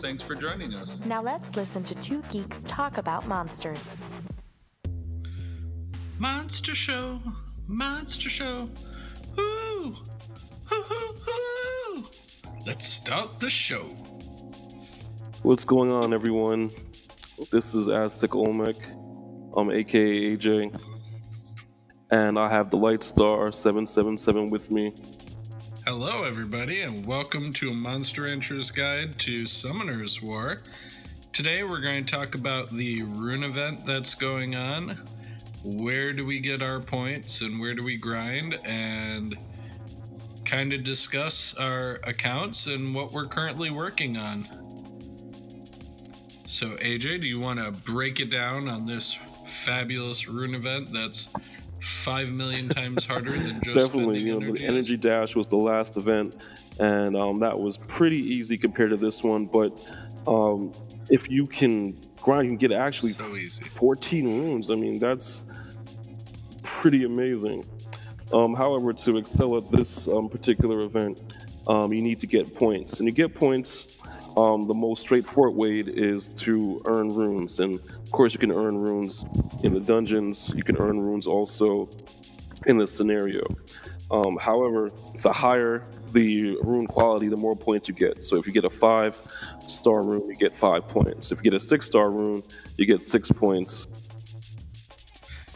thanks for joining us. Now let's listen to two geeks talk about monsters. Monster Show, Monster Show, woo, hoo, hoo, hoo. Let's start the show. What's going on everyone? This is Aztec Olmec, um, aka AJ, and I have the Lightstar 777 with me. Hello, everybody, and welcome to a Monster Rancher's Guide to Summoner's War. Today, we're going to talk about the rune event that's going on. Where do we get our points and where do we grind? And kind of discuss our accounts and what we're currently working on. So, AJ, do you want to break it down on this fabulous rune event that's five million times harder than just Definitely, you know, energy the Energy Dash was the last event, and um, that was pretty easy compared to this one. But um, if you can grind, you can get actually So 14 runes. I mean, that's pretty amazing. Um, however, to excel at this um, particular event, um, you need to get points, and you get points. Um, the most straightforward way is to earn runes, and of course, you can earn runes in the dungeons. You can earn runes also in this scenario. Um, however, the higher the rune quality, the more points you get. So if you get a five star rune, you get five points. If you get a six star rune, you get six points.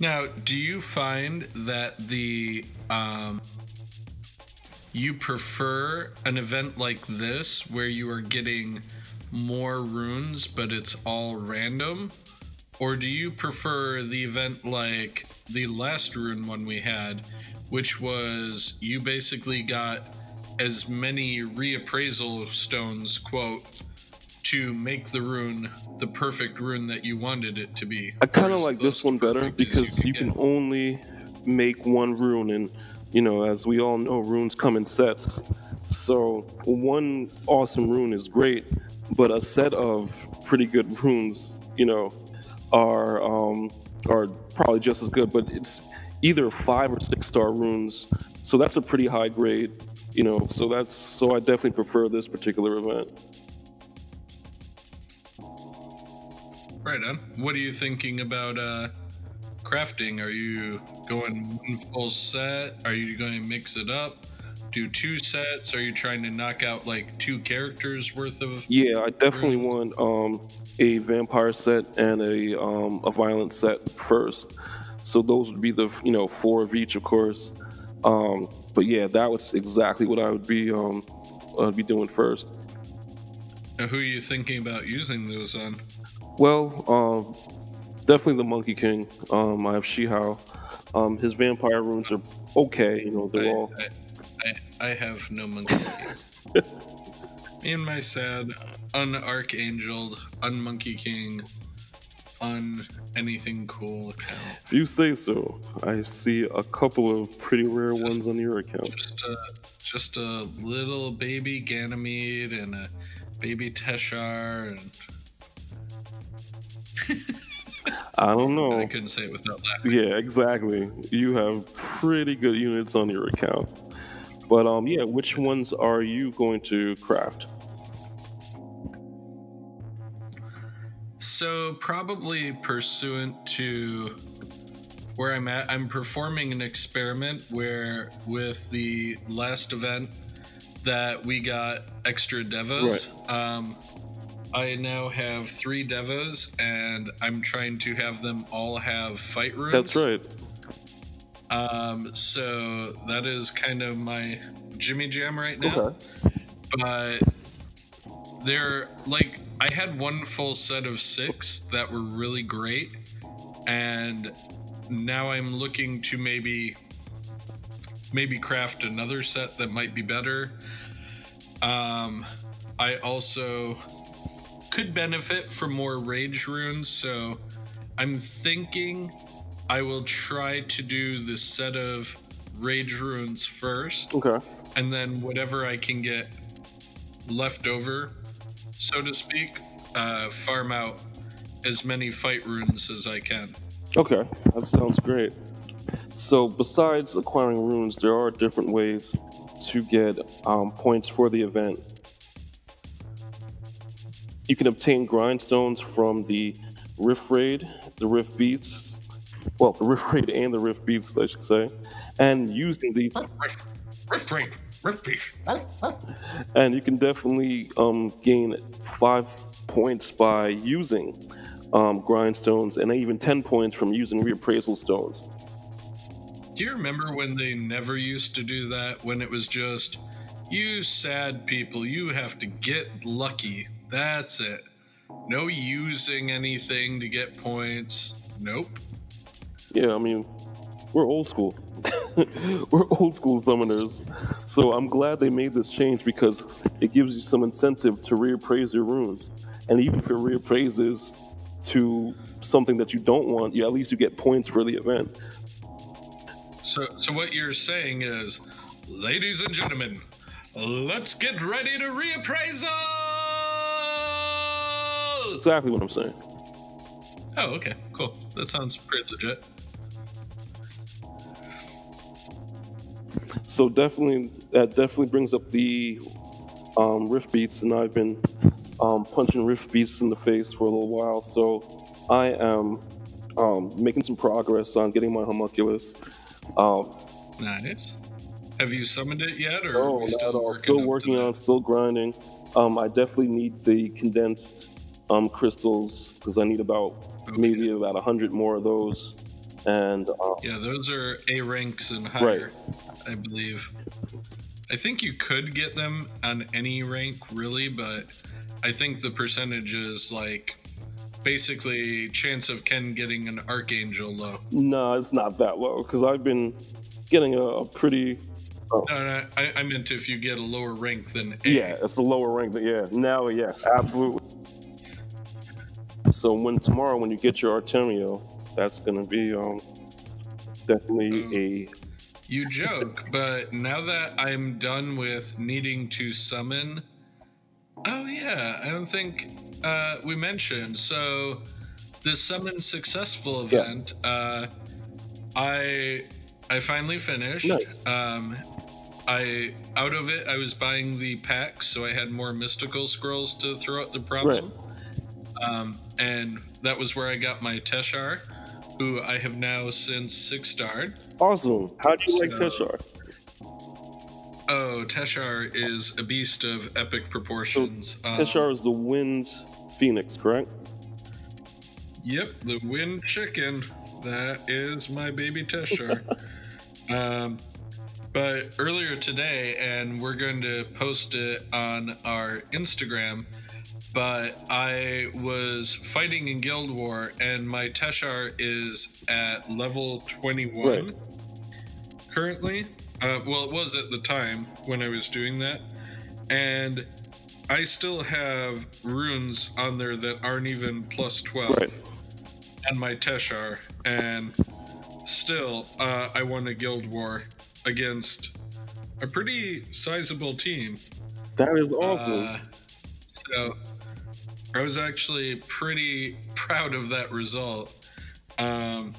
Now, do you find that the um, you prefer an event like this where you are getting more runes, but it's all random, or do you prefer the event like the last rune one we had, which was you basically got as many reappraisal stones, quote, to make the rune the perfect rune that you wanted it to be. I kind of like this one better perfect as because you can only make one rune, and you know, as we all know, runes come in sets. So one awesome rune is great, but a set of pretty good runes, you know, are um, are probably just as good. But it's either five or six star runes, so that's a pretty high grade, you know. So that's so I definitely prefer this particular event. Right on. What are you thinking about uh crafting? Are you going one full set? Are you going to mix it up? Do two sets? Are you trying to knock out like two characters worth of Yeah, I definitely want um, a vampire set and a um, a violent set first. So those would be the you know four of each, of course. Um, but yeah, that was exactly what I would be um, I'd be doing first. Now, who are you thinking about using those on? Well, um, definitely the Monkey King. Um, I have Shihao. Um, his vampire runes are okay. You know, they're all I, I, I have no monkey king. Me and my sad, un-archangeled, un-monkey king, un anything cool account. If you say so, I see a couple of pretty rare ones on your account. Just a, just a little baby Ganymede and a baby Teshar, and I don't know. I couldn't say it without laughing. Yeah, exactly. You have pretty good units on your account. But um yeah, which ones are you going to craft? So probably pursuant to where I'm at, I'm performing an experiment where with the last event that we got extra devos. Um, I now have three devos, and I'm trying to have them all have fight runes. That's right. Um, so that is kind of my Jimmy Jam right now. Okay. But they're like I had one full set of six that were really great, and now I'm looking to maybe maybe craft another set that might be better. Um, I also could benefit from more rage runes, so I'm thinking I will try to do the set of rage runes first, Okay. and then whatever I can get left over, so to speak, uh, farm out as many fight runes as I can. Okay, that sounds great. So, besides acquiring runes, there are different ways to get um, points for the event. You can obtain grindstones from the Rift Raid, the Rift Beats, well, the Rift Raid and the Rift Beats, I should say, and using these, Rift, rift raid, rift beef. and you can definitely um, gain five points by using um, grindstones, and even ten points from using reappraisal stones. Do you remember when they never used to do that? When it was just, you sad people, you have to get lucky. That's it. No using anything to get points. Nope. Yeah, I mean, we're old school. we're old school summoners. So I'm glad they made this change because it gives you some incentive to reappraise your runes. And even if it reappraises to something that you don't want, you at least you get points for the event. So, so what you're saying is, ladies and gentlemen, let's get ready to reappraisal. Exactly what I'm saying. Oh, okay, cool. That sounds pretty legit. So definitely, that definitely brings up the um, rift beats, and I've been um, punching riff beats in the face for a little while. So I am um, making some progress on getting my homunculus. Um, Nice. Have you summoned it yet, or are no, we not still working, Still working on, still grinding. Um, I definitely need the condensed um, crystals because I need about Okay. maybe about a hundred more of those. And uh, Yeah, those are A ranks and higher, I believe. I think you could get them on any rank, really, but I think the percentage is like basically chance of Ken getting an Archangel low. no, it's not that low because I've been getting a, a pretty No, no, I, I meant if you get a lower rank than A. Yeah, it's the lower rank. Than, yeah, now, yeah, absolutely. So when tomorrow, when you get your Artamiel, that's gonna be um, definitely a You joke, but now that I'm done with needing to summon. Oh, yeah, I don't think uh, we mentioned. So, the summon successful Yeah. event, uh, I I finally finished. Nice. Um, I out of it, I was buying the packs, so I had more mystical scrolls to throw at the problem. Um, and that was where I got my Teshar, who I have now since six starred. awesome. How do you like Teshar? Oh, Teshar is a beast of epic proportions. Um, Teshar is the wind phoenix, correct? Yep, the wind chicken. That is my baby Teshar. um, but earlier today, and we're going to post it on our Instagram. But I was fighting in Guild War, and my Teshar is at level 21 Right. currently. Uh, well, it was at the time when I was doing that. And I still have runes on there that aren't even plus 12 Right. and my Teshar, and still, uh, I won a guild war against a pretty sizable team. That is awesome. Uh, so I was actually pretty proud of that result. Um,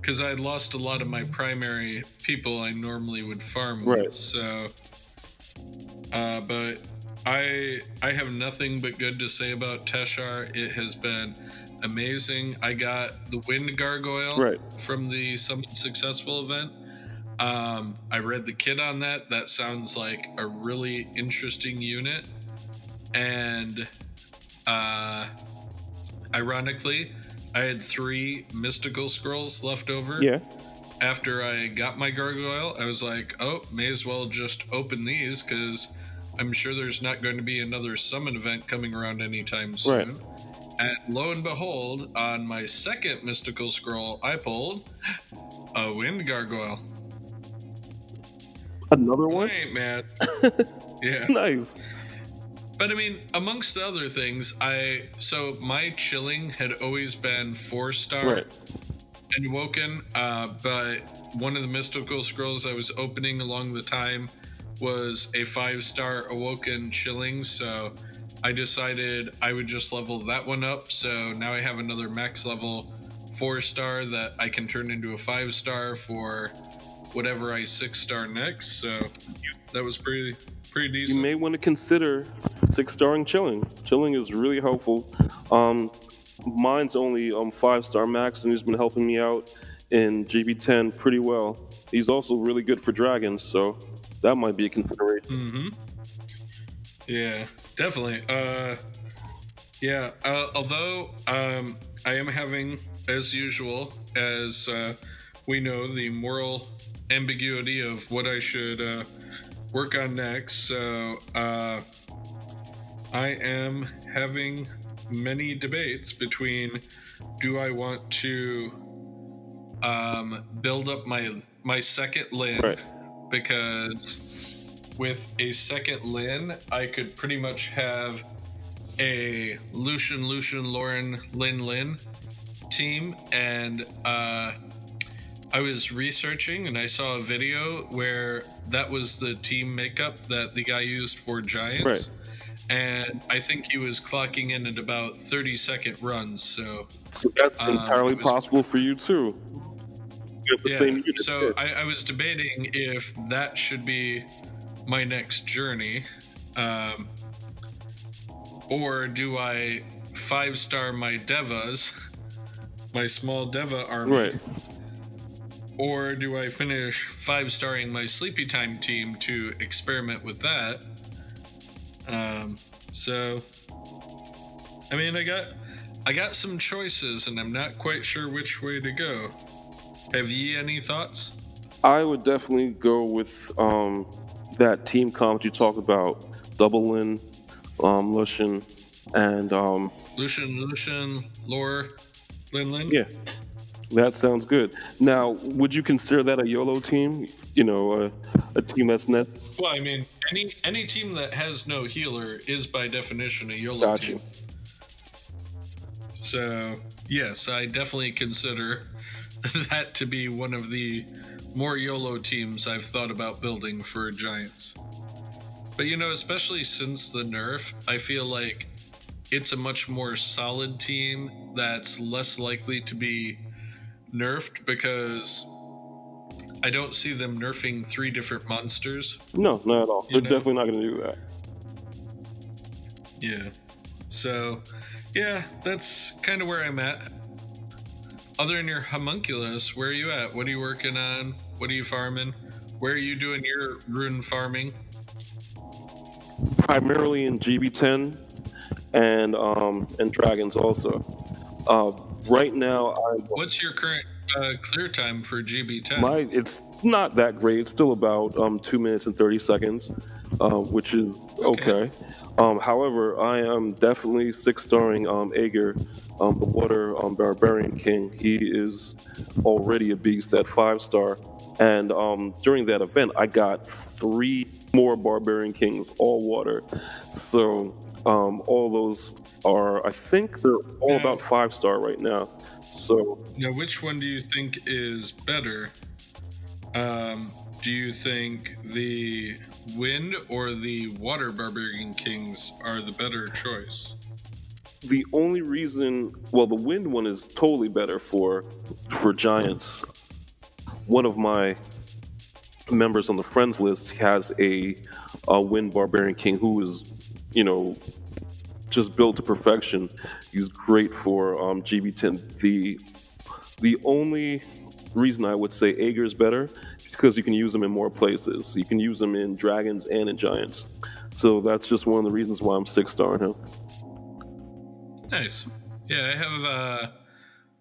because I had lost a lot of my primary people I normally would farm Right. with. So, uh, but I I have nothing but good to say about Teshar. It has been amazing. I got the Wind Gargoyle Right. from the Summit Successful event. Um, I read the kit on that. That sounds like a really interesting unit. And uh, ironically, I had three mystical scrolls left over. yeah. After I got my gargoyle, I was like, oh, may as well just open these because I'm sure there's not going to be another summon event coming around anytime soon. Right. And lo and behold, on my second mystical scroll, I pulled a wind gargoyle. Another one? I ain't mad. yeah. nice. But I mean, amongst the other things, I so my chilling had always been four star Right. and Awoken, uh, but one of the mystical scrolls I was opening along the time was a five star Awoken chilling, so I decided I would just level that one up. So now I have another max level four star that I can turn into a five star for whatever I six star next. So that was pretty pretty decent. You may want to consider six starring chilling. Chilling is really helpful. Um, mine's only um five star max, and he's been helping me out in GB10 pretty well. He's also really good for dragons, so that might be a consideration. Mm-hmm. Yeah, definitely. Uh, yeah. Uh, although um, I am having, as usual, as uh, we know, the moral ambiguity of what I should uh, work on next. So uh, I am having many debates between do I want to um, build up my my second land Right. because with a second Lin, I could pretty much have a Lushen, Lushen, Lauren, Lin, Lin team. And uh, I was researching and I saw a video where that was the team makeup that the guy used for Giants. Right. And I think he was clocking in at about 30 second runs. So, So that's Um, entirely was- possible for you too. You have the yeah. same. So. I, I was debating if that should be my next journey. Um, or do I five star my devas, my small deva army? right. Or do I finish five starring my sleepy time team to experiment with that? Um, so, I mean, I got, I got some choices, and I'm not quite sure which way to go. Have ye any thoughts? I would definitely go with um, that team comp you talked about, Double Lin, um, Lushen, and um, Lushen, Lushen, Lore, Lin Lin? yeah, that sounds good. Now, would you consider that a YOLO team? You know, a, a team that's net. Well, I mean, any any team that has no healer is by definition a YOLO Got team. So, yes, I definitely consider that to be one of the more YOLO teams I've thought about building for Giants. But you know, especially since the nerf, I feel like it's a much more solid team that's less likely to be nerfed because I don't see them nerfing three different monsters. No, not at all. They're know. definitely not going to do that. Yeah. So, yeah, that's kind of where I'm at. Other than your homunculus, where are you at? What are you working on? What are you farming? Where are you doing your rune farming? Primarily in GB10 and um, and Dragons also. Uh, right now, I What's your current uh, clear time for GB10? My it's not that great. It's still about um, two minutes and thirty seconds, uh, which is okay. Okay. Um, however, I am definitely six starring um, Aegir, um, the Water um, Barbarian King. He is already a beast at five star, and um, during that event, I got three more Barbarian Kings, all water. So um, all those are, I think they're all Yeah. about five star right now. So now, which one do you think is better? Um, do you think the wind or the water barbarian kings are the better choice? The only reason, well, the wind one is totally better for for giants. One of my members on the friends list has a, a wind barbarian king who is, you know, just built to perfection. He's great for um, GB10. The the only reason I would say Aegir is better is because you can use them in more places. You can use them in dragons and in giants. So that's just one of the reasons why I'm six starring him. Nice. Yeah, I have uh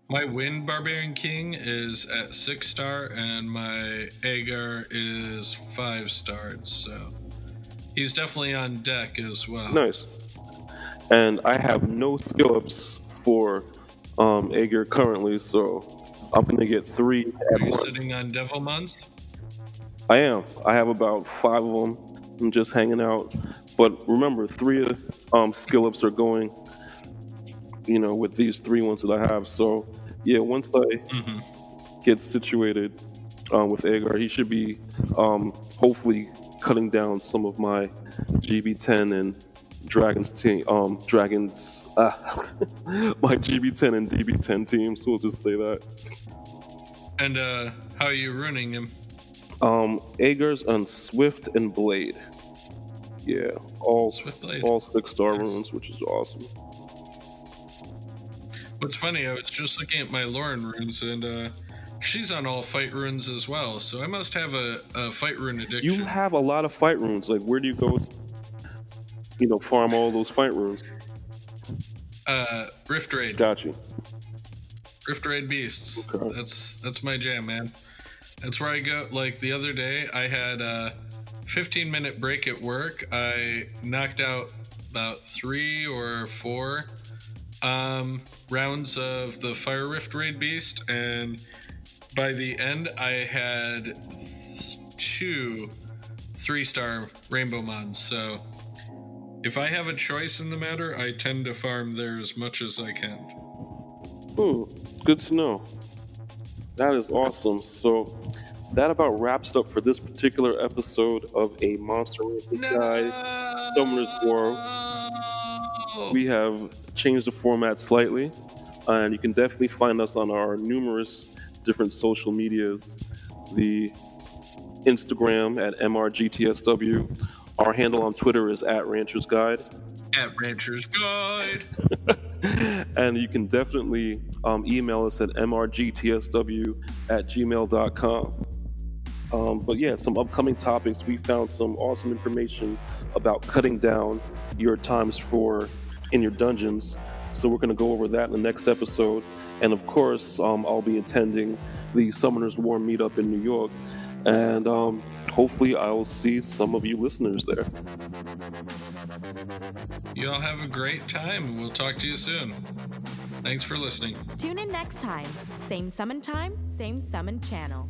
my wind barbarian king is at six star and my Aegir is five starred, so he's definitely on deck as well. Nice. And I have no skill ups for um, Aegir currently, so I'm going to get three Are you once. sitting on Devilmons? I am. I have about five of them, I'm just hanging out. But remember, three um, skill ups are going, you know, with these three ones that I have. So yeah, once I Mm-hmm. get situated um, with Aegir, he should be um, hopefully cutting down some of my GB10 and Dragons team, um, Dragons, ah, my GB10 and DB10 teams. We'll just say that. And uh, how are you ruining him? Um, Aegir's and Swift and Blade. Yeah, all Blade. all six star Nice. runes, which is awesome. What's funny, I was just looking at my Lauren runes, and uh, she's on all fight runes as well. So I must have a, a fight rune addiction. You have a lot of fight runes. Like, where do you go? To, you know, farm all those fight runes. uh, Rift Raid, Got you. Rift Raid beasts. Okay. That's that's my jam, man. That's where I go. Like the other day, I had a 15 minute break at work. I knocked out about three or four um, rounds of the Fire Rift Raid Beast, and by the end, I had two three star Rainbow Mons. So if I have a choice in the matter, I tend to farm there as much as I can. Hmm, good to know. That is awesome. So, that about wraps up for this particular episode of a Monster Ranking Guide. Summoner's War. We have changed the format slightly, and you can definitely find us on our numerous different social medias. The Instagram at MRGTSW. Our handle on Twitter is at Ranchers Guide. at Rancher's Guide. and you can definitely um, email us at mrgtsw at gmail.com. Um, but yeah, some upcoming topics. We found some awesome information about cutting down your times for in your dungeons. So we're going to go over that in the next episode. And of course, um, I'll be attending the Summoners War meetup in New York. And um, hopefully, I will see some of you listeners there. You all have a great time, and we'll talk to you soon. Thanks for listening. Tune in next time. Same summon time, same summon channel.